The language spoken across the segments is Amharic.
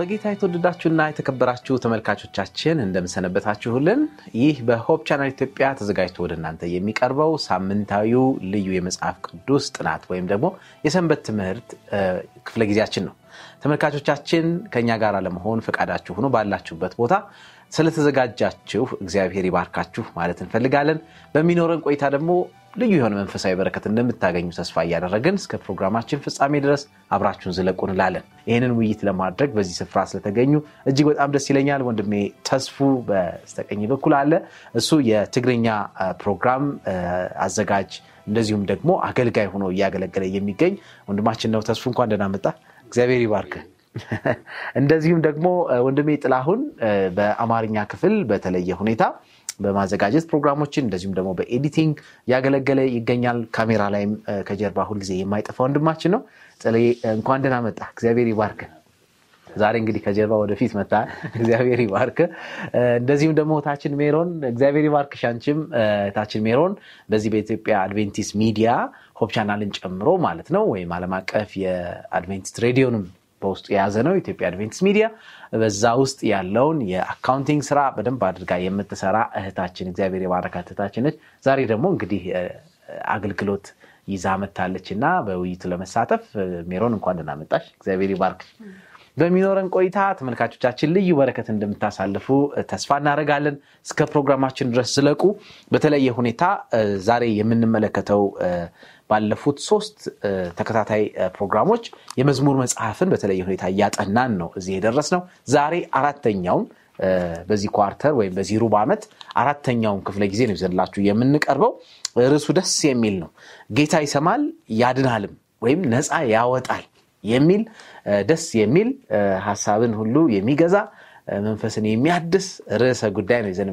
በጌታ የተወደዳችሁና የተከበራችሁ ተመልካቾቻችን እንደምሰነበታችሁልን። ይህ በሆፕ ቻናል ኢትዮጵያ ተዘጋጅቶ ወደ እናንተ የሚቀርበው ሳምንታዊው ልዩ የመጽሐፍ ቅዱስ ጥናት ወይም ደግሞ የሰንበት ትምህርት ክፍለ ጊዜያችን ነው። ተመልካቾቻችን ከእኛ ጋር ለመሆን ፈቃዳችሁ ሆኖ ባላችሁበት ቦታ ስለተዘጋጃችሁ እግዚአብሔር ይባርካችሁ ማለት እንፈልጋለን። በሚኖረን ቆይታ ደግሞ ልዩ የሆነ መንፈሳዊ በረከት እንደምታገኙ ተስፋ እያደረግን እስከ ፕሮግራማችን ፍጻሜ ድረስ አብራችሁን ዝለቁ እንላለን። ይህንን ውይይት ለማድረግ በዚህ ስፍራ ስለተገኙ እጅግ በጣም ደስ ይለኛል። ወንድሜ ተስፉ በስተቀኝ በኩል አለ። እሱ የትግርኛ ፕሮግራም አዘጋጅ እንደዚሁም ደግሞ አገልጋይ ሆኖ እያገለገለ የሚገኝ ወንድማችን ነው። ተስፉ እንኳን ደህና መጣ። እግዚአብሔር ይባርክ። እንደዚሁም ደግሞ ወንድሜ ጥላሁን በአማርኛ ክፍል በተለየ ሁኔታ በማዘጋጀት ፕሮግራሞችን እንደዚሁም ደግሞ በ editing እያገለገለ ይገኛል። ካሜራ ላይም ከጀርባ ሁልጊዜ የማይጠፋ ወንድማችን ነው። ጥሌ እንኳን ደህና መጣ። እግዚአብሔር ይባርክ። ዛሬ እንግዲህ ከጀርባ ወደፊት መጣ። እግዚአብሔር ይባርክ። እንደዚሁም ደግሞ እህታችን ሜሮን እግዚአብሔር ይባርክ። ሻንችም እህታችን ሜሮን በዚህ በኢትዮጵያ አድቬንቲስት ሚዲያ ሆፕ ቻናልን ጨምሮ ማለት ነው ወይም ዓለም አቀፍ የአድቬንቲስት ሬዲዮንም በውስጡ የያዘ ነው። ኢትዮጵያ አድቬንቲስት ሚዲያ በዛ ውስጥ ያለውን የ accounting ስራ በደንብ አድርጋ የምትሰራ እህታችን እግዚአብሔር የባረካት እህታችን ነች። ዛሬ ደግሞ እንግዲህ አገልግሎት ይዛ መታለች እና በውይይቱ ለመሳተፍ ሜሮን እንኳን ደህና እግዚአብሔር ይባርክ። በሚኖረን ቆይታ ተመልካቾቻችን ልዩ በረከት እንደምታሳልፉ ተስፋ እናደርጋለን። እስከ ፕሮግራማችን ድረስ ዝለቁ። በተለየ ሁኔታ ዛሬ የምንመለከተው ባለፉት ሶስት ተከታታይ ፕሮግራሞች የመዝሙር መጽሐፍን በተለየ ሁኔታ እያጠናን ነው እዚህ የደረስነው። ዛሬ አራተኛውን በዚህ ኳርተር ወይም በዚህ ሩብ ዓመት አራተኛውን ክፍለ ጊዜ ነው ይዘንላችሁ የምንቀርበው። ርዕሱ ደስ የሚል ነው። ጌታ ይሰማል ያድናልም ወይም ነፃ ያወጣል የሚል ደስ የሚል ሀሳብን ሁሉ የሚገዛ መንፈስን የሚያድስ ርዕሰ ጉዳይ ነው ይዘን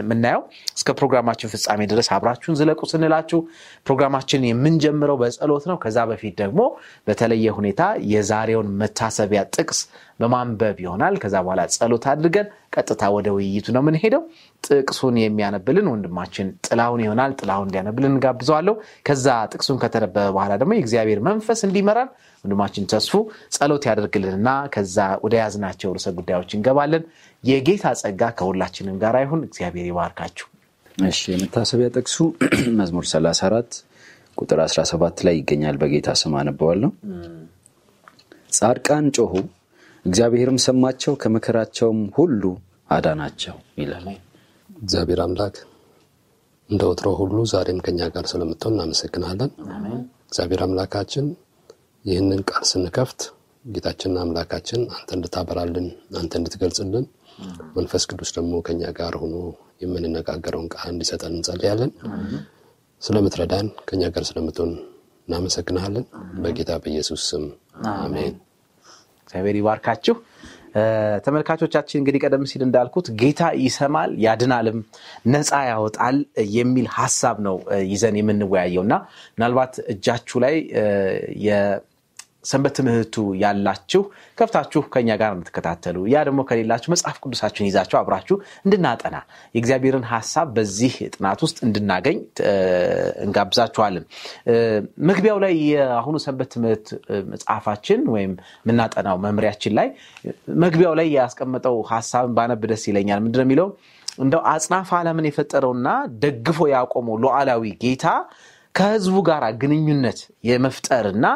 የምናየው። እስከ ፕሮግራማችን ፍጻሜ ድረስ አብራችሁን ዝለቁ ስንላችሁ ፕሮግራማችን የምንጀምረው በጸሎት ነው። ከዛ በፊት ደግሞ በተለየ ሁኔታ የዛሬውን መታሰቢያ ጥቅስ በማንበብ ይሆናል። ከዛ በኋላ ጸሎት አድርገን ቀጥታ ወደ ውይይቱ ነው የምንሄደው። ጥቅሱን የሚያነብልን ወንድማችን ጥላሁን ይሆናል። ጥላሁን እንዲያነብልን እንጋብዘዋለሁ። ከዛ ጥቅሱን ከተነበበ በኋላ ደግሞ የእግዚአብሔር መንፈስ እንዲመራን ወንድማችን ተስፉ ጸሎት ያደርግልንና ከዛ ወደ ያዝናቸው ርዕሰ ጉዳዮች እንገባለን። የጌታ ጸጋ ከሁላችንም ጋር ይሁን። እግዚአብሔር ይባርካችሁ። እሺ፣ የመታሰቢያ ጥቅሱ መዝሙር 34 ቁጥር 17 ላይ ይገኛል። በጌታ ስም አነበዋለሁ። ጻድቃን ጮኹ፣ እግዚአብሔርም ሰማቸው፣ ከመከራቸውም ሁሉ አዳናቸው ይላል። እግዚአብሔር አምላክ እንደ ወትሮ ሁሉ ዛሬም ከኛ ጋር ስለምትሆን እናመሰግናለን። እግዚአብሔር አምላካችን ይህንን ቃል ስንከፍት ጌታችንና አምላካችን አንተ እንድታበራልን አንተ እንድትገልጽልን መንፈስ ቅዱስ ደግሞ ከኛ ጋር ሆኖ የምንነጋገረውን ቃል እንዲሰጠን እንጸልያለን። ስለምትረዳን ከኛ ጋር ስለምትሆን እናመሰግናለን። በጌታ በኢየሱስ ስም አሜን። እግዚአብሔር ይባርካችሁ። ተመልካቾቻችን እንግዲህ ቀደም ሲል እንዳልኩት ጌታ ይሰማል ያድናልም ነፃ ያወጣል የሚል ሀሳብ ነው ይዘን የምንወያየው እና ምናልባት እጃችሁ ላይ ሰንበት ትምህርቱ ያላችሁ ከፍታችሁ ከኛ ጋር የምትከታተሉ ያ ደግሞ ከሌላችሁ መጽሐፍ ቅዱሳችሁን ይዛችሁ አብራችሁ እንድናጠና የእግዚአብሔርን ሀሳብ በዚህ ጥናት ውስጥ እንድናገኝ እንጋብዛችኋለን። መግቢያው ላይ የአሁኑ ሰንበት ትምህርት መጽሐፋችን ወይም የምናጠናው መምሪያችን ላይ መግቢያው ላይ ያስቀመጠው ሀሳብን ባነብ ደስ ይለኛል። ምንድነው የሚለው? እንደው አጽናፈ ዓለምን የፈጠረውና ደግፎ ያቆመው ሉዓላዊ ጌታ ከህዝቡ ጋር ግንኙነት የመፍጠርና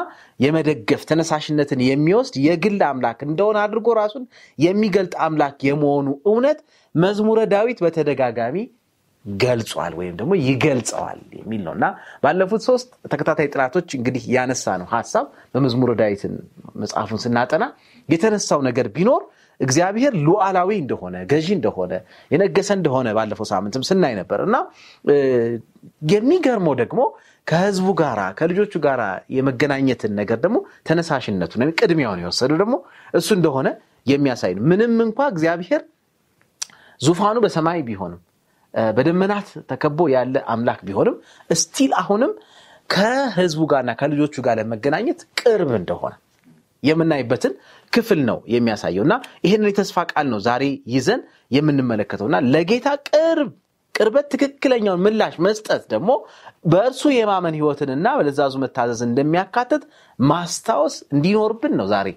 የመደገፍ ተነሳሽነትን የሚወስድ የግል አምላክ እንደሆነ አድርጎ ራሱን የሚገልጥ አምላክ የመሆኑ እውነት መዝሙረ ዳዊት በተደጋጋሚ ገልጿል ወይም ደግሞ ይገልጸዋል የሚል ነው። እና ባለፉት ሶስት ተከታታይ ጥናቶች እንግዲህ ያነሳ ነው ሀሳብ በመዝሙረ ዳዊትን መጽሐፉን ስናጠና የተነሳው ነገር ቢኖር እግዚአብሔር ሉዓላዊ እንደሆነ ገዢ እንደሆነ የነገሰ እንደሆነ ባለፈው ሳምንትም ስናይ ነበር። እና የሚገርመው ደግሞ ከህዝቡ ጋር ከልጆቹ ጋር የመገናኘትን ነገር ደግሞ ተነሳሽነቱን ቅድሚያውን የወሰዱ ደግሞ እሱ እንደሆነ የሚያሳይ ነው። ምንም እንኳ እግዚአብሔር ዙፋኑ በሰማይ ቢሆንም በደመናት ተከቦ ያለ አምላክ ቢሆንም እስቲል አሁንም ከህዝቡ ጋርና ከልጆቹ ጋር ለመገናኘት ቅርብ እንደሆነ የምናይበትን ክፍል ነው የሚያሳየው እና ይህንን የተስፋ ቃል ነው ዛሬ ይዘን የምንመለከተው እና ለጌታ ቅርብ ቅርበት ትክክለኛውን ምላሽ መስጠት ደግሞ በእርሱ የማመን ህይወትንና በለዛዙ መታዘዝ እንደሚያካትት ማስታወስ እንዲኖርብን ነው ዛሬ።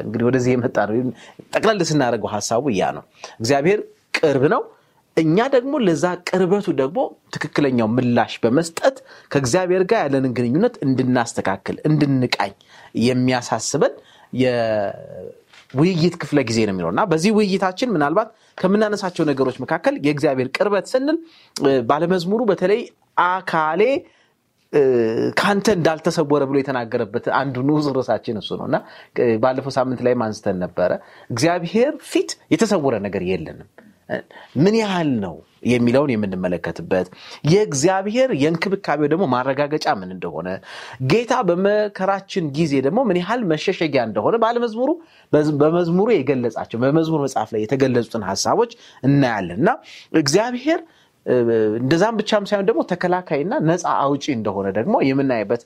እንግዲህ ወደዚህ የመጣ ነው። ጠቅለል ስናደርገው ሀሳቡ እያ ነው። እግዚአብሔር ቅርብ ነው። እኛ ደግሞ ለዛ ቅርበቱ ደግሞ ትክክለኛው ምላሽ በመስጠት ከእግዚአብሔር ጋር ያለንን ግንኙነት እንድናስተካክል እንድንቃኝ የሚያሳስበን የውይይት ክፍለ ጊዜ ነው የሚለው እና በዚህ ውይይታችን ምናልባት ከምናነሳቸው ነገሮች መካከል የእግዚአብሔር ቅርበት ስንል ባለመዝሙሩ በተለይ አካሌ ከአንተ እንዳልተሰወረ ብሎ የተናገረበት አንዱ ንዑስ ርዕሳችን እሱ ነው እና ባለፈው ሳምንት ላይ አንስተን ነበረ። እግዚአብሔር ፊት የተሰወረ ነገር የለንም ምን ያህል ነው የሚለውን የምንመለከትበት የእግዚአብሔር የእንክብካቤው ደግሞ ማረጋገጫ ምን እንደሆነ ጌታ በመከራችን ጊዜ ደግሞ ምን ያህል መሸሸጊያ እንደሆነ ባለመዝሙሩ በመዝሙሩ የገለጻቸው በመዝሙር መጽሐፍ ላይ የተገለጹትን ሀሳቦች እናያለን። እና እግዚአብሔር እንደዛም ብቻም ሳይሆን ደግሞ ተከላካይና ነፃ አውጪ እንደሆነ ደግሞ የምናይበት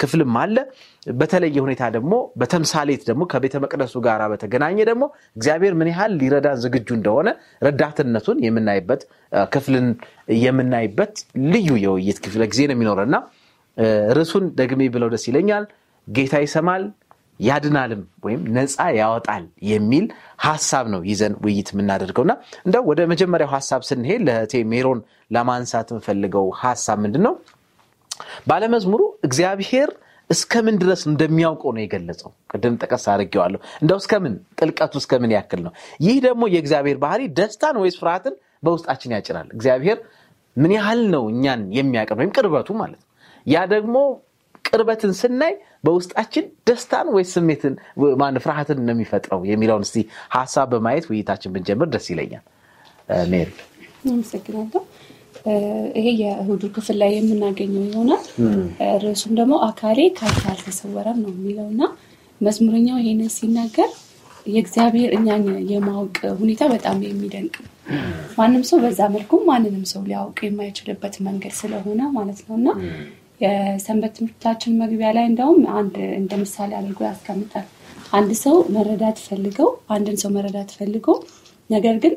ክፍልም አለ። በተለየ ሁኔታ ደግሞ በተምሳሌት ደግሞ ከቤተ መቅደሱ ጋር በተገናኘ ደግሞ እግዚአብሔር ምን ያህል ሊረዳን ዝግጁ እንደሆነ ረዳትነቱን የምናይበት ክፍልን የምናይበት ልዩ የውይይት ክፍለ ጊዜ ነው የሚኖረና ርዕሱን ደግሜ ብለው ደስ ይለኛል። ጌታ ይሰማል ያድናልም ወይም ነፃ ያወጣል የሚል ሀሳብ ነው ይዘን ውይይት የምናደርገውና እንደው ወደ መጀመሪያው ሀሳብ ስንሄድ ለእህቴ ሜሮን ለማንሳት የምፈልገው ሀሳብ ምንድን ነው ባለመዝሙሩ እግዚአብሔር እስከምን ድረስ እንደሚያውቀው ነው የገለጸው። ቅድም ጠቀስ አድርጌዋለሁ። እንደው እስከምን? ጥልቀቱ እስከምን ያክል ነው? ይህ ደግሞ የእግዚአብሔር ባህሪ ደስታን ወይስ ፍርሃትን በውስጣችን ያጭራል? እግዚአብሔር ምን ያህል ነው እኛን የሚያቀር ወይም ቅርበቱ ማለት ነው። ያ ደግሞ ቅርበትን ስናይ በውስጣችን ደስታን ወይ ስሜትን ማን ፍርሃትን ነው የሚፈጥረው የሚለውን እስቲ ሀሳብ በማየት ውይይታችን ብንጀምር ደስ ይለኛል። ሜሪ አመሰግናለሁ። ይሄ የእሁዱ ክፍል ላይ የምናገኘው ይሆናል። ርዕሱም ደግሞ አካሌ ካንተ አልተሰወረም ነው የሚለው እና መዝሙረኛው ይሄንን ሲናገር የእግዚአብሔር እኛን የማወቅ ሁኔታ በጣም የሚደንቅ ነው። ማንም ሰው በዛ መልኩም ማንንም ሰው ሊያውቅ የማይችልበት መንገድ ስለሆነ ማለት ነው እና የሰንበት ትምህርታችን መግቢያ ላይ እንደውም አንድ እንደ ምሳሌ አድርጎ ያስቀምጣል። አንድ ሰው መረዳት ፈልገው አንድን ሰው መረዳት ፈልገው ነገር ግን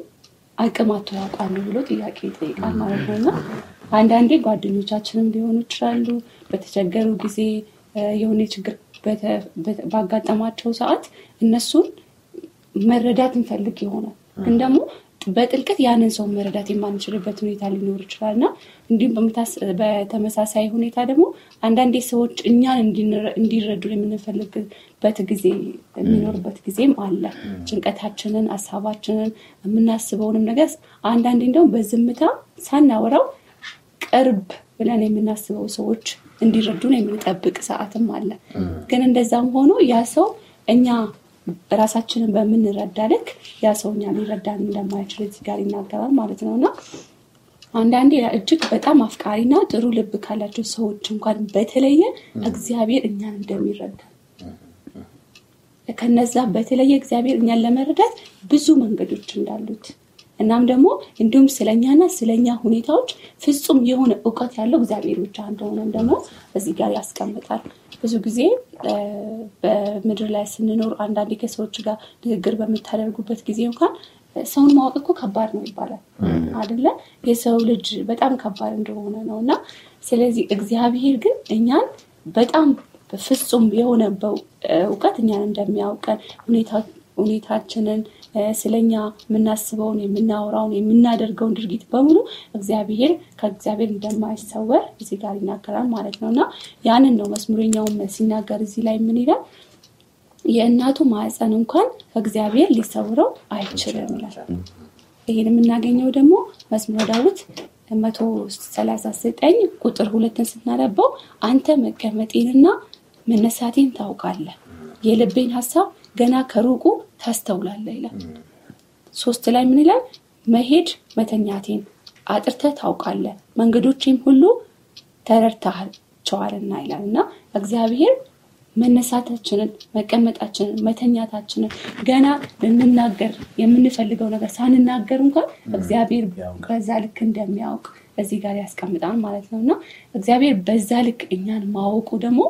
አቅማቶ ያውቃሉ ብሎ ጥያቄ ይጠይቃል ማለት ነው። እና አንዳንዴ ጓደኞቻችንም ሊሆኑ ይችላሉ። በተቸገሩ ጊዜ የሆነ ችግር ባጋጠማቸው ሰዓት እነሱን መረዳት እንፈልግ ይሆናል። ግን ደግሞ በጥልቀት ያንን ሰው መረዳት የማንችልበት ሁኔታ ሊኖር ይችላል እና እንዲሁም በተመሳሳይ ሁኔታ ደግሞ አንዳንዴ ሰዎች እኛን እንዲረዱ የምንፈልግበት ጊዜ የሚኖርበት ጊዜም አለ። ጭንቀታችንን ሀሳባችንን የምናስበውንም ነገር አንዳንዴ እንደውም በዝምታ ሳናወራው ቅርብ ብለን የምናስበው ሰዎች እንዲረዱን የምንጠብቅ ሰዓትም አለ። ግን እንደዛም ሆኖ ያ ሰው እኛ ራሳችንን በምንረዳ ልክ ያ ሰው ሊረዳን እንደማይችል እዚህ ጋር ይናገራል ማለት ነው። እና አንዳንዴ እጅግ በጣም አፍቃሪና ጥሩ ልብ ካላቸው ሰዎች እንኳን በተለየ እግዚአብሔር እኛን እንደሚረዳ። ከነዛ በተለየ እግዚአብሔር እኛን ለመረዳት ብዙ መንገዶች እንዳሉት እናም ደግሞ እንዲሁም ስለኛና ስለኛ ሁኔታዎች ፍጹም የሆነ እውቀት ያለው እግዚአብሔር ብቻ እንደሆነም ደግሞ እዚህ ጋር ያስቀምጣል። ብዙ ጊዜ በምድር ላይ ስንኖር አንዳንዴ ከሰዎች ጋር ንግግር በምታደርጉበት ጊዜ እንኳን ሰውን ማወቅ እኮ ከባድ ነው ይባላል። አደለ የሰው ልጅ በጣም ከባድ እንደሆነ ነው እና ስለዚህ እግዚአብሔር ግን እኛን በጣም ፍጹም የሆነ እውቀት እኛን እንደሚያውቀን ሁኔታችንን ስለኛ የምናስበውን የምናወራውን የምናደርገውን ድርጊት በሙሉ እግዚአብሔር ከእግዚአብሔር እንደማይሰወር እዚህ ጋር ይናገራል ማለት ነው። እና ያንን ነው መስሙረኛውም ሲናገር እዚህ ላይ ምን ይላል? የእናቱ ማዕፀን እንኳን ከእግዚአብሔር ሊሰውረው አይችልም ይላል። ይህን የምናገኘው ደግሞ መስሙረ ዳዊት መቶ ሰላሳ ዘጠኝ ቁጥር ሁለትን ስናነበው አንተ መቀመጤንና መነሳቴን ታውቃለህ። የልቤን ሀሳብ ገና ከሩቁ ታስተውላለ ይላል። ሶስት ላይ ምን ይላል? መሄድ መተኛቴን አጥርተ ታውቃለ መንገዶቼም ሁሉ ተረድታቸዋልና ይላል። እና እግዚአብሔር መነሳታችንን፣ መቀመጣችንን፣ መተኛታችንን ገና ልንናገር የምንፈልገው ነገር ሳንናገር እንኳን እግዚአብሔር በዛ ልክ እንደሚያውቅ እዚህ ጋር ያስቀምጣል ማለት ነው። እና እግዚአብሔር በዛ ልክ እኛን ማወቁ ደግሞ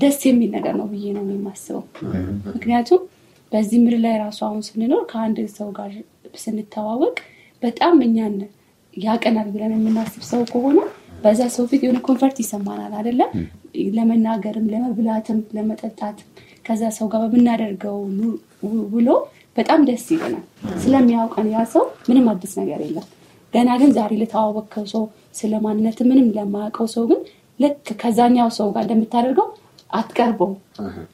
ደስ የሚል ነገር ነው ብዬ ነው የማስበው። ምክንያቱም በዚህ ምድር ላይ ራሱ አሁን ስንኖር ከአንድ ሰው ጋር ስንተዋወቅ በጣም እኛን ያቀናል ብለን የምናስብ ሰው ከሆነ በዛ ሰው ፊት የሆነ comfort ይሰማናል አይደለም። ለመናገርም፣ ለመብላትም፣ ለመጠጣትም ከዛ ሰው ጋር በምናደርገው ውሎ በጣም ደስ ይለናል። ስለሚያውቀን ያ ሰው ምንም አዲስ ነገር የለም። ገና ግን ዛሬ ለተዋወቅከው ሰው ስለ ማንነት ምንም ለማያውቀው ሰው ግን ልክ ከዛኛው ሰው ጋር እንደምታደርገው አትቀርበው፣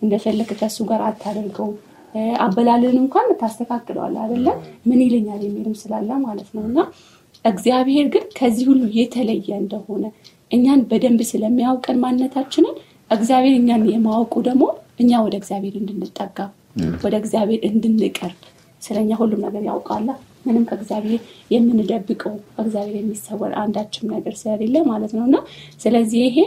እንደፈለግ ከሱ ጋር አታደርገው። አበላልን እንኳን ታስተካክለዋል አይደለም ምን ይለኛል የሚልም ስላለ ማለት ነው። እና እግዚአብሔር ግን ከዚህ ሁሉ የተለየ እንደሆነ እኛን በደንብ ስለሚያውቀን ማንነታችንን እግዚአብሔር እኛን የማወቁ ደግሞ እኛ ወደ እግዚአብሔር እንድንጠጋ ወደ እግዚአብሔር እንድንቀርብ ስለኛ ሁሉም ነገር ያውቃላ። ምንም ከእግዚአብሔር የምንደብቀው ከእግዚአብሔር የሚሰወር አንዳችም ነገር ስለሌለ ማለት ነው እና ስለዚህ ይሄ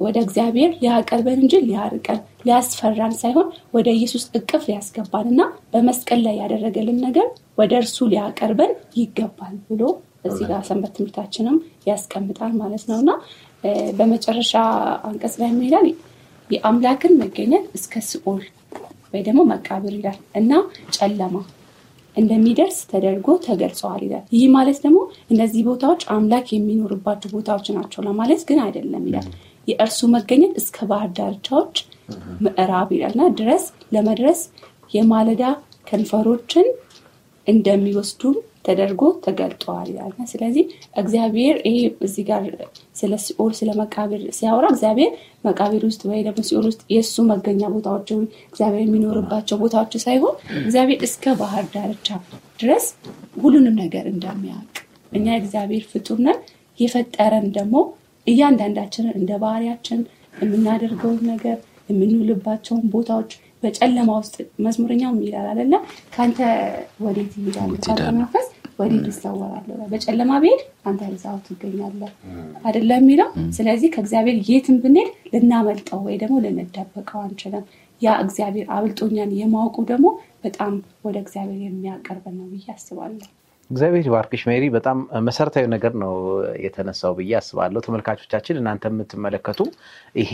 ወደ እግዚአብሔር ሊያቀርበን እንጂ ሊያርቀን ሊያስፈራን ሳይሆን ወደ ኢየሱስ እቅፍ ሊያስገባን እና በመስቀል ላይ ያደረገልን ነገር ወደ እርሱ ሊያቀርበን ይገባል ብሎ እዚህ ጋር ሰንበት ትምህርታችንም ያስቀምጣል ማለት ነው እና በመጨረሻ አንቀጽ ላይ ይላል? የአምላክን መገኘት እስከ ሲኦል ወይ ደግሞ መቃብር ይላል እና ጨለማ እንደሚደርስ ተደርጎ ተገልጸዋል ይላል። ይህ ማለት ደግሞ እነዚህ ቦታዎች አምላክ የሚኖርባቸው ቦታዎች ናቸው ለማለት ግን አይደለም ይላል። የእርሱ መገኘት እስከ ባህር ዳርቻዎች ምዕራብ ይላልና ድረስ ለመድረስ የማለዳ ከንፈሮችን እንደሚወስዱም ተደርጎ ተገልጠዋል ይላል። ስለዚህ እግዚአብሔር ይሄ እዚህ ጋር ስለ ሲኦል ስለ መቃብር ሲያወራ እግዚአብሔር መቃብር ውስጥ ወይ ደግሞ ሲኦል ውስጥ የእሱ መገኛ ቦታዎች እግዚአብሔር የሚኖርባቸው ቦታዎች ሳይሆን እግዚአብሔር እስከ ባህር ዳርቻ ድረስ ሁሉንም ነገር እንደሚያውቅ እኛ እግዚአብሔር ፍጡር ነን። የፈጠረን ደግሞ እያንዳንዳችንን እንደ ባህሪያችን የምናደርገውን ነገር የምንውልባቸውን ቦታዎች በጨለማ ውስጥ መዝሙረኛው ይላል አለ ከአንተ ወዴት ይሄዳል መንፈስ ወዴት ይሰወራለሁ በጨለማ ብሄድ አንተ እዛው ትገኛለህ አደለ የሚለው? ስለዚህ ከእግዚአብሔር የትም ብንሄድ ልናመልጠው ወይ ደግሞ ልንደበቀው አንችልም። ያ እግዚአብሔር አብልጦኛን የማወቁ ደግሞ በጣም ወደ እግዚአብሔር የሚያቀርበን ነው ብዬ አስባለሁ። እግዚአብሔር ባርክሽ ሜሪ። በጣም መሰረታዊ ነገር ነው የተነሳው ብዬ አስባለሁ። ተመልካቾቻችን እናንተ የምትመለከቱ ይሄ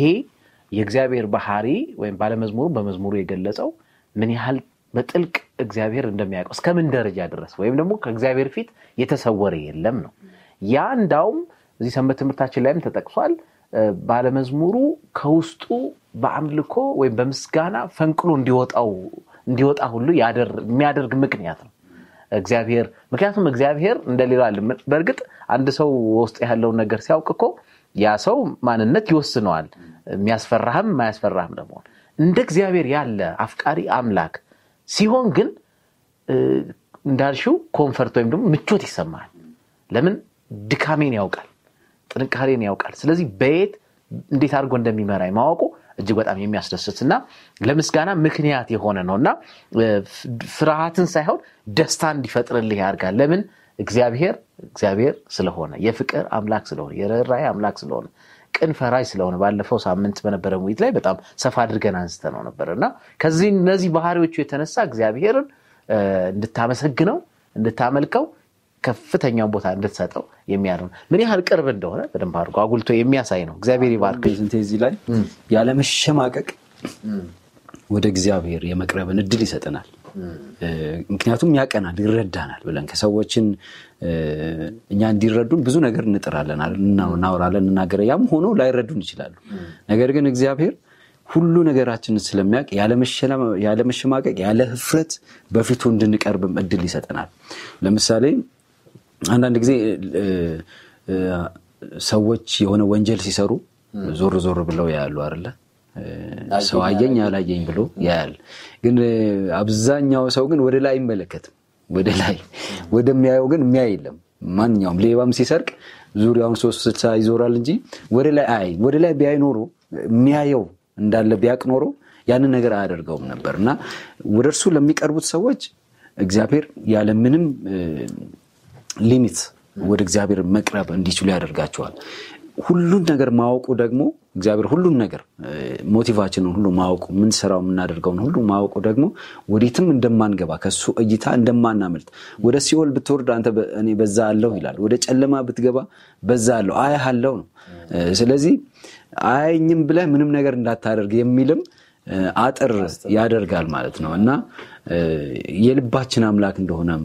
የእግዚአብሔር ባህሪ ወይም ባለመዝሙሩ በመዝሙሩ የገለጸው ምን ያህል በጥልቅ እግዚአብሔር እንደሚያውቀው እስከምን ደረጃ ድረስ? ወይም ደግሞ ከእግዚአብሔር ፊት የተሰወረ የለም ነው። ያ እንዳውም እዚህ ሰንበት ትምህርታችን ላይም ተጠቅሷል። ባለመዝሙሩ ከውስጡ በአምልኮ ወይም በምስጋና ፈንቅሎ እንዲወጣ ሁሉ የሚያደርግ ምክንያት ነው። እግዚአብሔር ምክንያቱም እግዚአብሔር እንደሌላ በእርግጥ አንድ ሰው ውስጥ ያለውን ነገር ሲያውቅ እኮ ያ ሰው ማንነት ይወስነዋል። የሚያስፈራህም የማያስፈራህም ደግሞ። እንደ እግዚአብሔር ያለ አፍቃሪ አምላክ ሲሆን ግን እንዳልሽው comfort ወይም ደግሞ ምቾት ይሰማል። ለምን? ድካሜን ያውቃል ጥንካሬን ያውቃል። ስለዚህ በየት እንዴት አድርጎ እንደሚመራ ማወቁ እጅግ በጣም የሚያስደስት እና ለምስጋና ምክንያት የሆነ ነው እና ፍርሃትን ሳይሆን ደስታ እንዲፈጥርልህ ያርጋል ለምን? እግዚአብሔር እግዚአብሔር ስለሆነ የፍቅር አምላክ ስለሆነ የርኅራኄ አምላክ ስለሆነ ቅን ፈራጅ ስለሆነ ባለፈው ሳምንት በነበረ ውይይት ላይ በጣም ሰፋ አድርገን አንስተ ነው ነበር እና ከዚህ እነዚህ ባህሪዎቹ የተነሳ እግዚአብሔርን እንድታመሰግነው እንድታመልከው ከፍተኛውን ቦታ እንድትሰጠው የሚያደርግ ምን ያህል ቅርብ እንደሆነ በደንብ አድርጎ አጉልቶ የሚያሳይ ነው። እግዚአብሔር ይባርክ። እዚህ ላይ ያለመሸማቀቅ ወደ እግዚአብሔር የመቅረብን እድል ይሰጠናል ምክንያቱም ያቀናል ይረዳናል ብለን ከሰዎችን እኛ እንዲረዱን ብዙ ነገር እንጥራለን እናወራለን እናገረ ያም ሆኖ ላይረዱን ይችላሉ። ነገር ግን እግዚአብሔር ሁሉ ነገራችንን ስለሚያውቅ ያለመሸማቀቅ ያለ ህፍረት በፊቱ እንድንቀርብም እድል ይሰጠናል። ለምሳሌ አንዳንድ ጊዜ ሰዎች የሆነ ወንጀል ሲሰሩ ዞር ዞር ብለው ያያሉ አለ ሰው አየኝ አላየኝ ብሎ ያያል። ግን አብዛኛው ሰው ግን ወደ ላይ አይመለከትም። ወደ ላይ ወደሚያየው ግን የሚያይ የለም። ማንኛውም ሌባም ሲሰርቅ ዙሪያውን ሶስት ስልሳ ይዞራል እንጂ ወደ ላይ አይ ወደ ላይ ቢያይ ኖሮ የሚያየው እንዳለ ቢያቅ ኖሮ ያንን ነገር አያደርገውም ነበር። እና ወደ እርሱ ለሚቀርቡት ሰዎች እግዚአብሔር ያለምንም ሊሚት ወደ እግዚአብሔር መቅረብ እንዲችሉ ያደርጋቸዋል ሁሉን ነገር ማወቁ ደግሞ እግዚአብሔር ሁሉን ነገር ሞቲቫችንን ሁሉ ማወቁ ምንሰራው የምናደርገውን ሁሉ ማወቁ ደግሞ ወዴትም እንደማንገባ ከሱ እይታ እንደማናመልጥ ወደ ሲኦል ብትወርድ አንተ እኔ በዛ አለሁ ይላል። ወደ ጨለማ ብትገባ በዛ አለሁ አያሃለሁ ነው። ስለዚህ አያኝም ብለህ ምንም ነገር እንዳታደርግ የሚልም አጥር ያደርጋል ማለት ነው እና የልባችን አምላክ እንደሆነም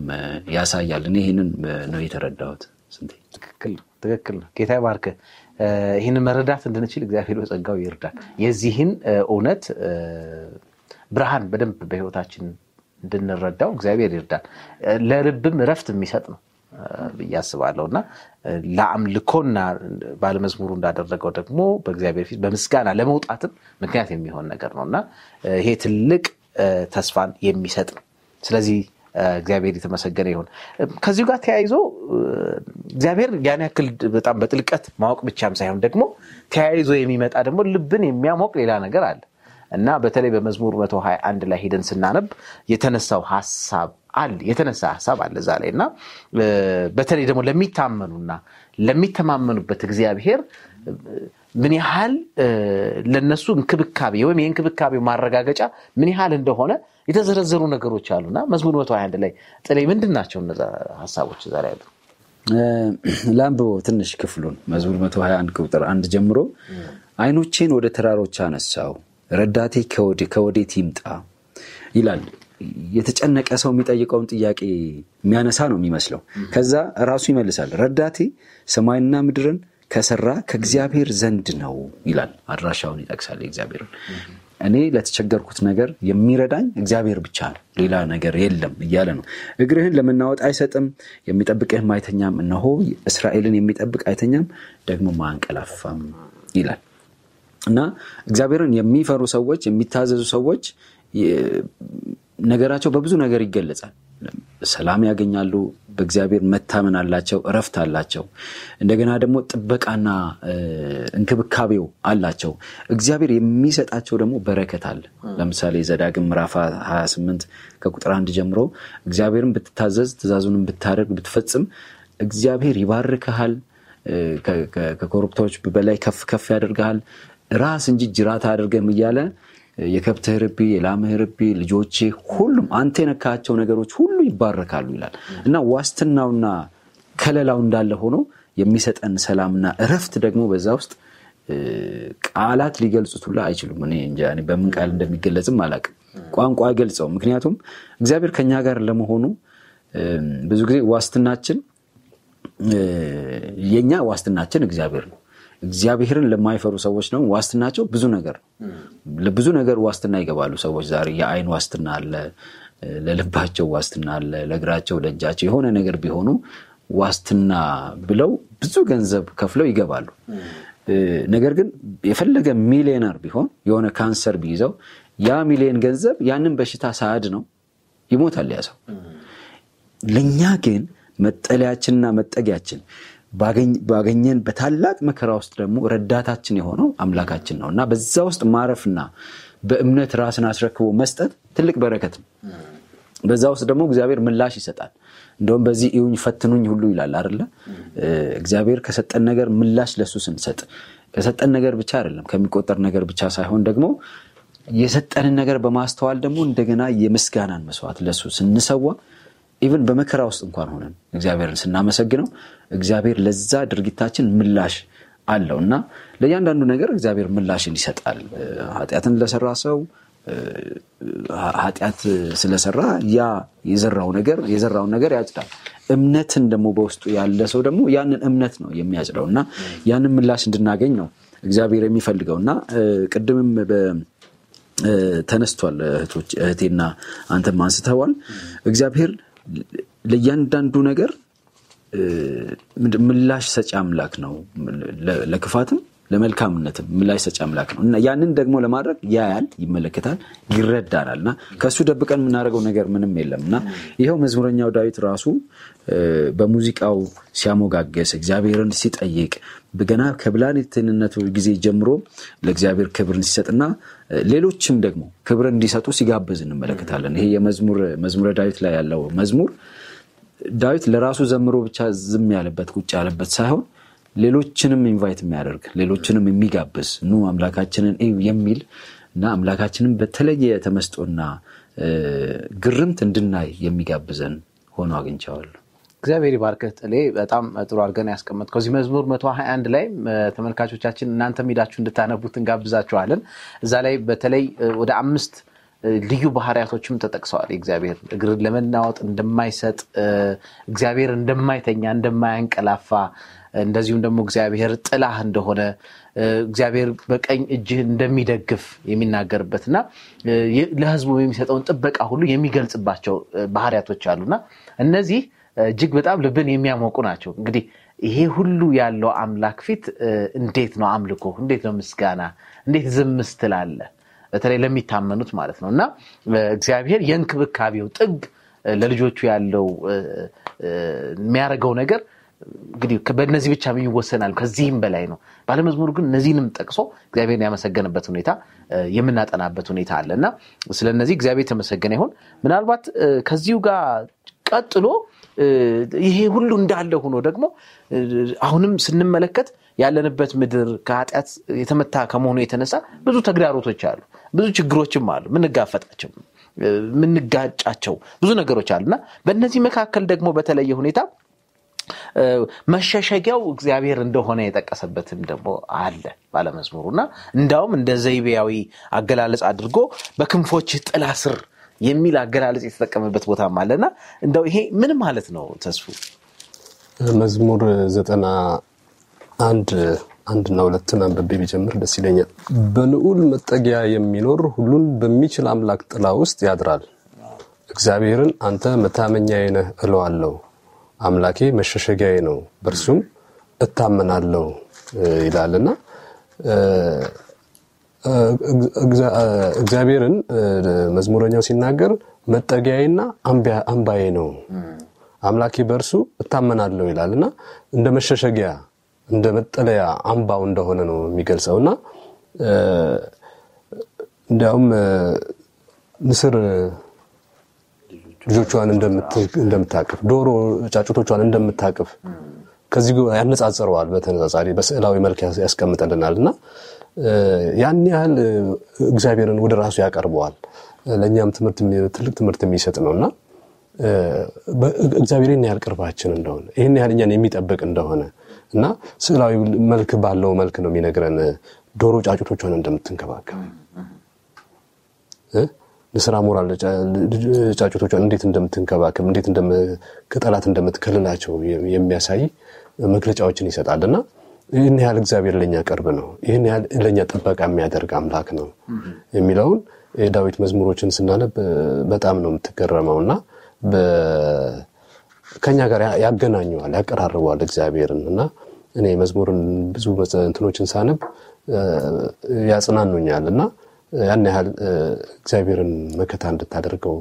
ያሳያል። እኔ ይህንን ነው የተረዳሁት። ትክክል ነው። ጌታ ባርክ። ይህንን መረዳት እንድንችል እግዚአብሔር በጸጋው ይርዳል። የዚህን እውነት ብርሃን በደንብ በህይወታችን እንድንረዳው እግዚአብሔር ይርዳል። ለልብም እረፍት የሚሰጥ ነው ብዬ አስባለሁ እና ለአምልኮና ባለመዝሙሩ እንዳደረገው ደግሞ በእግዚአብሔር ፊት በምስጋና ለመውጣትም ምክንያት የሚሆን ነገር ነው እና ይሄ ትልቅ ተስፋን የሚሰጥ ነው። ስለዚህ እግዚአብሔር የተመሰገነ ይሁን። ከዚሁ ጋር ተያይዞ እግዚአብሔር ያን ያክል በጣም በጥልቀት ማወቅ ብቻም ሳይሆን ደግሞ ተያይዞ የሚመጣ ደግሞ ልብን የሚያሞቅ ሌላ ነገር አለ እና በተለይ በመዝሙር 121 ላይ ሄደን ስናነብ የተነሳው ሀሳብ አለ የተነሳ ሀሳብ አለ እዛ ላይ እና በተለይ ደግሞ ለሚታመኑና ለሚተማመኑበት እግዚአብሔር ምን ያህል ለነሱ እንክብካቤ ወይም የእንክብካቤው ማረጋገጫ ምን ያህል እንደሆነ የተዘረዘሩ ነገሮች አሉና መዝሙር 121 ላይ ጥሌ ምንድን ናቸው እነዛ ሀሳቦች እዛ ላይ ያሉ? ለአንብቦ ትንሽ ክፍሉን መዝሙር 121 ቁጥር አንድ ጀምሮ አይኖቼን ወደ ተራሮች አነሳው ረዳቴ ከወዴት ይምጣ ይላል። የተጨነቀ ሰው የሚጠይቀውን ጥያቄ የሚያነሳ ነው የሚመስለው። ከዛ ራሱ ይመልሳል። ረዳቴ ሰማይና ምድርን ከሰራ ከእግዚአብሔር ዘንድ ነው ይላል። አድራሻውን ይጠቅሳል እግዚአብሔርን። እኔ ለተቸገርኩት ነገር የሚረዳኝ እግዚአብሔር ብቻ ነው፣ ሌላ ነገር የለም እያለ ነው። እግርህን ለመናወጥ አይሰጥም፣ የሚጠብቅህም አይተኛም። እነሆ እስራኤልን የሚጠብቅ አይተኛም፣ ደግሞ ማንቀላፋም ይላል እና እግዚአብሔርን የሚፈሩ ሰዎች የሚታዘዙ ሰዎች ነገራቸው በብዙ ነገር ይገለጻል። ሰላም ያገኛሉ። በእግዚአብሔር መታመን አላቸው። እረፍት አላቸው። እንደገና ደግሞ ጥበቃና እንክብካቤው አላቸው። እግዚአብሔር የሚሰጣቸው ደግሞ በረከት አለ። ለምሳሌ ዘዳግም ምዕራፍ 28 ከቁጥር አንድ ጀምሮ እግዚአብሔርን ብትታዘዝ ትእዛዙንም ብታደርግ ብትፈጽም እግዚአብሔር ይባርክሃል፣ ከኮረብታዎች በላይ ከፍ ከፍ ያደርግሃል፣ ራስ እንጂ ጅራት አድርገም እያለ የከብትህ ርቢ፣ የላምህ ርቢ፣ ልጆቼ ሁሉም አንተ የነካቸው ነገሮች ሁሉ ይባረካሉ ይላል እና ዋስትናውና ከለላው እንዳለ ሆኖ የሚሰጠን ሰላምና እረፍት ደግሞ በዛ ውስጥ ቃላት ሊገልጹት ሁላ አይችሉም። እኔ በምን ቃል እንደሚገለጽም አላውቅም። ቋንቋ አይገልጸው። ምክንያቱም እግዚአብሔር ከኛ ጋር ለመሆኑ ብዙ ጊዜ ዋስትናችን የኛ ዋስትናችን እግዚአብሔር ነው። እግዚአብሔርን ለማይፈሩ ሰዎች ደግሞ ዋስትናቸው ብዙ ነገር ለብዙ ነገር ዋስትና ይገባሉ ሰዎች ዛሬ የአይን ዋስትና አለ፣ ለልባቸው ዋስትና አለ፣ ለእግራቸው ለእጃቸው የሆነ ነገር ቢሆኑ ዋስትና ብለው ብዙ ገንዘብ ከፍለው ይገባሉ። ነገር ግን የፈለገ ሚሊዮነር ቢሆን የሆነ ካንሰር ቢይዘው ያ ሚሊዮን ገንዘብ ያንን በሽታ ሳያድ ነው ይሞታል ያ ሰው። ለእኛ ግን መጠለያችንና መጠጊያችን ባገኘን በታላቅ መከራ ውስጥ ደግሞ ረዳታችን የሆነው አምላካችን ነው እና በዛ ውስጥ ማረፍና በእምነት ራስን አስረክቦ መስጠት ትልቅ በረከት ነው። በዛ ውስጥ ደግሞ እግዚአብሔር ምላሽ ይሰጣል። እንደውም በዚህ እዩኝ ፈትኑኝ ሁሉ ይላል አይደለ? እግዚአብሔር ከሰጠን ነገር ምላሽ ለሱ ስንሰጥ ከሰጠን ነገር ብቻ አይደለም ከሚቆጠር ነገር ብቻ ሳይሆን ደግሞ የሰጠንን ነገር በማስተዋል ደግሞ እንደገና የምስጋናን መስዋዕት ለሱ ስንሰዋ even በመከራ ውስጥ እንኳን ሆነን እግዚአብሔርን ስናመሰግነው እግዚአብሔር ለዛ ድርጊታችን ምላሽ አለው እና ለእያንዳንዱ ነገር እግዚአብሔር ምላሽን ይሰጣል። ኃጢአትን ለሰራ ሰው ኃጢአት ስለሰራ ያ የዘራው ነገር የዘራውን ነገር ያጭዳል። እምነትን ደግሞ በውስጡ ያለ ሰው ደግሞ ያንን እምነት ነው የሚያጭደው እና ያንን ምላሽ እንድናገኝ ነው እግዚአብሔር የሚፈልገው እና ቅድምም ተነስቷል እህቴና አንተም አንስተዋል። እግዚአብሔር ለእያንዳንዱ ነገር ምላሽ ሰጪ አምላክ ነው። ለክፋትም ለመልካምነትም ምላሽ ሰጪ አምላክ ነው እና ያንን ደግሞ ለማድረግ ያያል፣ ይመለከታል፣ ይረዳናል እና ከእሱ ደብቀን የምናደርገው ነገር ምንም የለም እና ይኸው መዝሙረኛው ዳዊት ራሱ በሙዚቃው ሲያሞጋገስ እግዚአብሔርን ሲጠይቅ ገና ከብላቴንነቱ ጊዜ ጀምሮ ለእግዚአብሔር ክብርን ሲሰጥና ሌሎችም ደግሞ ክብርን እንዲሰጡ ሲጋብዝ እንመለከታለን። ይሄ የመዝሙረ ዳዊት ላይ ያለው መዝሙር ዳዊት ለራሱ ዘምሮ ብቻ ዝም ያለበት ቁጭ ያለበት ሳይሆን ሌሎችንም invite የሚያደርግ ሌሎችንም የሚጋብዝ ኑ አምላካችንን እዩ የሚል እና አምላካችንን በተለየ ተመስጦና ግርምት እንድናይ የሚጋብዘን ሆኖ አግኝቸዋለሁ። እግዚአብሔር ይባርክህ ጥሌ። በጣም ጥሩ አድርገን ያስቀመጥ ከዚህ መዝሙር 121 ላይ ተመልካቾቻችን እናንተ ሄዳችሁ እንድታነቡት እንጋብዛችኋለን። እዛ ላይ በተለይ ወደ አምስት ልዩ ባህሪያቶችም ተጠቅሰዋል። እግዚአብሔር እግርን ለመናወጥ እንደማይሰጥ፣ እግዚአብሔር እንደማይተኛ እንደማያንቀላፋ፣ እንደዚሁም ደግሞ እግዚአብሔር ጥላህ እንደሆነ እግዚአብሔር በቀኝ እጅህ እንደሚደግፍ የሚናገርበት እና ለሕዝቡ የሚሰጠውን ጥበቃ ሁሉ የሚገልጽባቸው ባህሪያቶች አሉና እነዚህ እጅግ በጣም ልብን የሚያሞቁ ናቸው። እንግዲህ ይሄ ሁሉ ያለው አምላክ ፊት እንዴት ነው አምልኮ? እንዴት ነው ምስጋና? እንዴት ዝም ስትላለህ? በተለይ ለሚታመኑት ማለት ነው እና እግዚአብሔር የእንክብካቤው ጥግ ለልጆቹ ያለው የሚያደርገው ነገር እንግዲህ በእነዚህ ብቻ ይወሰናል፣ ከዚህም በላይ ነው። ባለመዝሙሩ ግን እነዚህንም ጠቅሶ እግዚአብሔርን ያመሰገንበት ሁኔታ የምናጠናበት ሁኔታ አለ እና ስለ እነዚህ እግዚአብሔር የተመሰገነ ይሁን። ምናልባት ከዚሁ ጋር ቀጥሎ ይሄ ሁሉ እንዳለ ሆኖ ደግሞ አሁንም ስንመለከት ያለንበት ምድር ከኃጢአት የተመታ ከመሆኑ የተነሳ ብዙ ተግዳሮቶች አሉ፣ ብዙ ችግሮችም አሉ፣ ምንጋፈጣቸው ምንጋጫቸው ብዙ ነገሮች አሉ። እና በእነዚህ መካከል ደግሞ በተለየ ሁኔታ መሸሸጊያው እግዚአብሔር እንደሆነ የጠቀሰበትም ደግሞ አለ ባለመዝሙሩ። እና እንዳውም እንደ ዘይቤያዊ አገላለጽ አድርጎ በክንፎች ጥላ ስር የሚል አገላለጽ የተጠቀመበት ቦታም አለና እንደው ይሄ ምን ማለት ነው? ተስፉ መዝሙር ዘጠና አንድ አንድና ሁለትን አንብቤ ቢጀምር ደስ ይለኛል። በልዑል መጠጊያ የሚኖር ሁሉን በሚችል አምላክ ጥላ ውስጥ ያድራል። እግዚአብሔርን አንተ መታመኛዬ ነህ እለዋለሁ። አምላኬ መሸሸጊያዬ ነው፣ በእርሱም እታመናለሁ ይላልና እግዚአብሔርን መዝሙረኛው ሲናገር መጠጊያዬና አምባዬ ነው፣ አምላኬ በእርሱ እታመናለሁ ይላል እና እንደ መሸሸጊያ እንደ መጠለያ አምባው እንደሆነ ነው የሚገልጸው እና እንዲያውም ንስር ልጆቿን እንደምታቅፍ ዶሮ ጫጩቶቿን እንደምታቅፍ ከዚህ ያነጻጽረዋል። በተነጻጻሪ በስዕላዊ መልክ ያስቀምጠልናል እና ያን ያህል እግዚአብሔርን ወደ ራሱ ያቀርበዋል። ለእኛም ትልቅ ትምህርት የሚሰጥ ነው እና እግዚአብሔር ይህን ያህል ቅርባችን እንደሆነ ይህን ያህል እኛን የሚጠብቅ እንደሆነ እና ስዕላዊ መልክ ባለው መልክ ነው የሚነግረን ዶሮ ጫጩቶቿን እንደምትንከባከብ ንስር አሞራ ጫጩቶቿን እንዴት እንደምትንከባከብ እንዴት ከጠላት እንደምትከልላቸው የሚያሳይ መግለጫዎችን ይሰጣል እና ይህን ያህል እግዚአብሔር ለእኛ ቅርብ ነው፣ ይህን ያህል ለእኛ ጥበቃ የሚያደርግ አምላክ ነው የሚለውን የዳዊት መዝሙሮችን ስናነብ በጣም ነው የምትገረመው እና ከኛ ጋር ያገናኘዋል፣ ያቀራርበዋል እግዚአብሔርን እና እኔ መዝሙርን ብዙ እንትኖችን ሳነብ ያጽናኑኛል እና ያን ያህል እግዚአብሔርን መከታ እንድታደርገው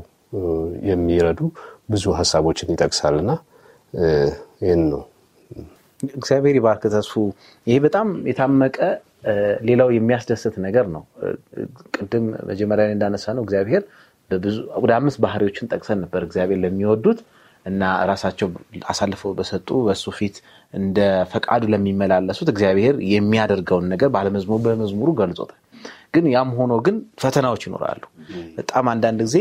የሚረዱ ብዙ ሀሳቦችን ይጠቅሳል እና ይህን ነው። እግዚአብሔር ይባርክ ተስፉ። ይሄ በጣም የታመቀ ሌላው የሚያስደስት ነገር ነው። ቅድም መጀመሪያ እንዳነሳ ነው እግዚአብሔር ወደ አምስት ባህሪዎችን ጠቅሰን ነበር። እግዚአብሔር ለሚወዱት እና ራሳቸው አሳልፈው በሰጡ በእሱ ፊት እንደ ፈቃዱ ለሚመላለሱት እግዚአብሔር የሚያደርገውን ነገር ባለመዝሙሩ በመዝሙሩ ገልጾታል። ግን ያም ሆኖ ግን ፈተናዎች ይኖራሉ። በጣም አንዳንድ ጊዜ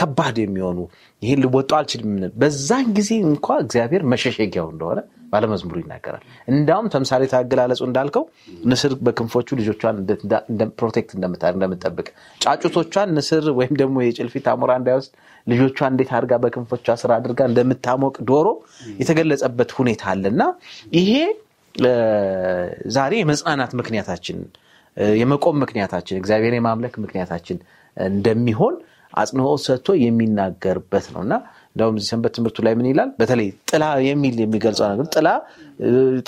ከባድ የሚሆኑ ይህን ልወጣ አልችልም። በዛን ጊዜ እንኳ እግዚአብሔር መሸሸጊያው እንደሆነ ባለመዝሙሩ ይናገራል። እንዳውም ተምሳሌ አገላለጹ እንዳልከው ንስር በክንፎቹ ልጆቿን protect እንደምትጠብቅ ጫጩቶቿን ንስር ወይም ደግሞ የጭልፊት አሞራ እንዳይወስድ ልጆቿን እንዴት አድርጋ በክንፎቿ ስራ አድርጋ እንደምታሞቅ ዶሮ የተገለጸበት ሁኔታ አለና ይሄ ዛሬ የመጽናናት ምክንያታችን የመቆም ምክንያታችን እግዚአብሔር የማምለክ ምክንያታችን እንደሚሆን አጽንኦት ሰጥቶ የሚናገርበት ነው እና እንደውም እዚህ ሰንበት ትምህርቱ ላይ ምን ይላል? በተለይ ጥላ የሚል የሚገልጸው ነገር ጥላ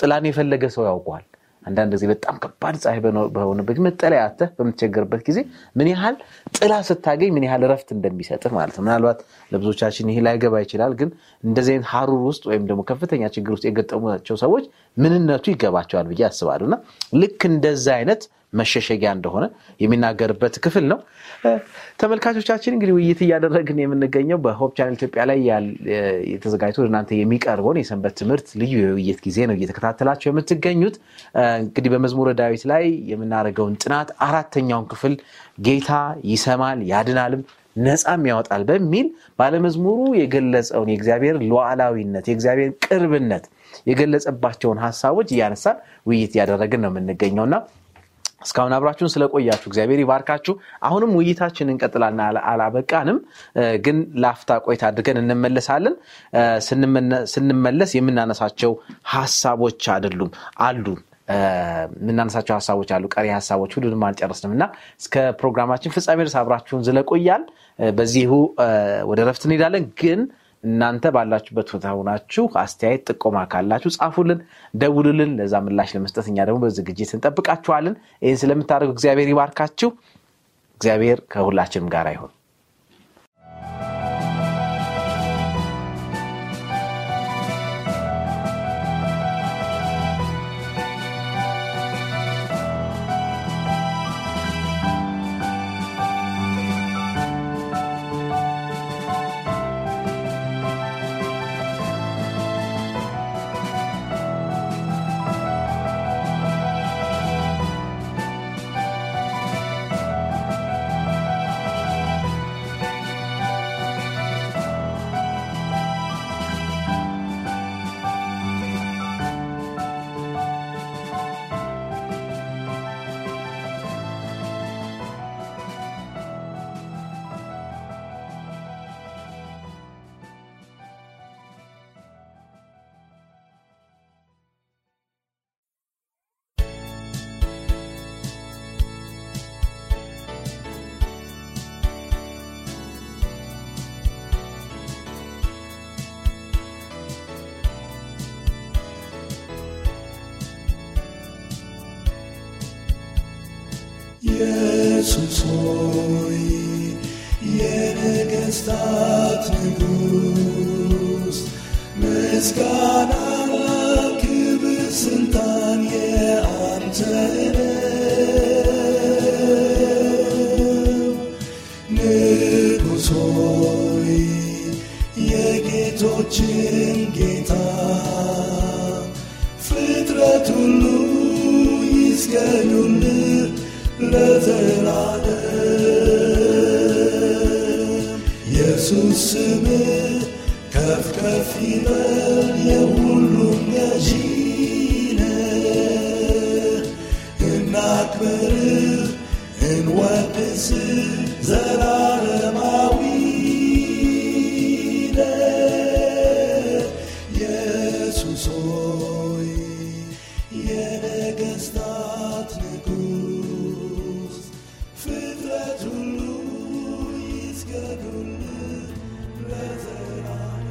ጥላን የፈለገ ሰው ያውቀዋል። አንዳንድ ጊዜ በጣም ከባድ ፀሐይ በሆነበት መጠለያ አተህ በምትቸገርበት ጊዜ ምን ያህል ጥላ ስታገኝ ምን ያህል እረፍት እንደሚሰጥህ ማለት ነው። ምናልባት ለብዙዎቻችን ይሄ ላይገባ ይችላል። ግን እንደዚህ አይነት ሀሩር ውስጥ ወይም ደግሞ ከፍተኛ ችግር ውስጥ የገጠሟቸው ሰዎች ምንነቱ ይገባቸዋል ብዬ አስባለሁ እና ልክ እንደዛ አይነት መሸሸጊያ እንደሆነ የሚናገርበት ክፍል ነው። ተመልካቾቻችን እንግዲህ ውይይት እያደረግን የምንገኘው በሆፕ ቻናል ኢትዮጵያ ላይ የተዘጋጅቶ እናንተ የሚቀርበውን የሰንበት ትምህርት ልዩ የውይይት ጊዜ ነው እየተከታተላችሁ የምትገኙት። እንግዲህ በመዝሙረ ዳዊት ላይ የምናደርገውን ጥናት አራተኛውን ክፍል ጌታ ይሰማል ያድናልም ነፃም ያወጣል በሚል ባለመዝሙሩ የገለጸውን የእግዚአብሔር ሉዓላዊነት የእግዚአብሔር ቅርብነት የገለጸባቸውን ሀሳቦች እያነሳን ውይይት እያደረግን ነው የምንገኘውና እስካሁን አብራችሁን ስለቆያችሁ እግዚአብሔር ይባርካችሁ። አሁንም ውይይታችን እንቀጥላልና አላበቃንም፣ ግን ላፍታ ቆይታ አድርገን እንመለሳለን። ስንመለስ የምናነሳቸው ሀሳቦች አይደሉም አሉ የምናነሳቸው ሀሳቦች አሉ። ቀሪ ሀሳቦች ሁሉንም አልጨረስንም እና እስከ ፕሮግራማችን ፍጻሜ ድረስ አብራችሁን ዝለቆያል። በዚሁ ወደ ረፍት እንሄዳለን ግን እናንተ ባላችሁበት ቦታ ሆናችሁ አስተያየት ጥቆማ ካላችሁ ጻፉልን፣ ደውሉልን። ለዛ ምላሽ ለመስጠት እኛ ደግሞ በዝግጅት እንጠብቃችኋለን። ይህን ስለምታደርጉ እግዚአብሔር ይባርካችሁ። እግዚአብሔር ከሁላችንም ጋር ይሁን። statni gust meskan ala kibis antanie ante dulu iska gönlüm lezer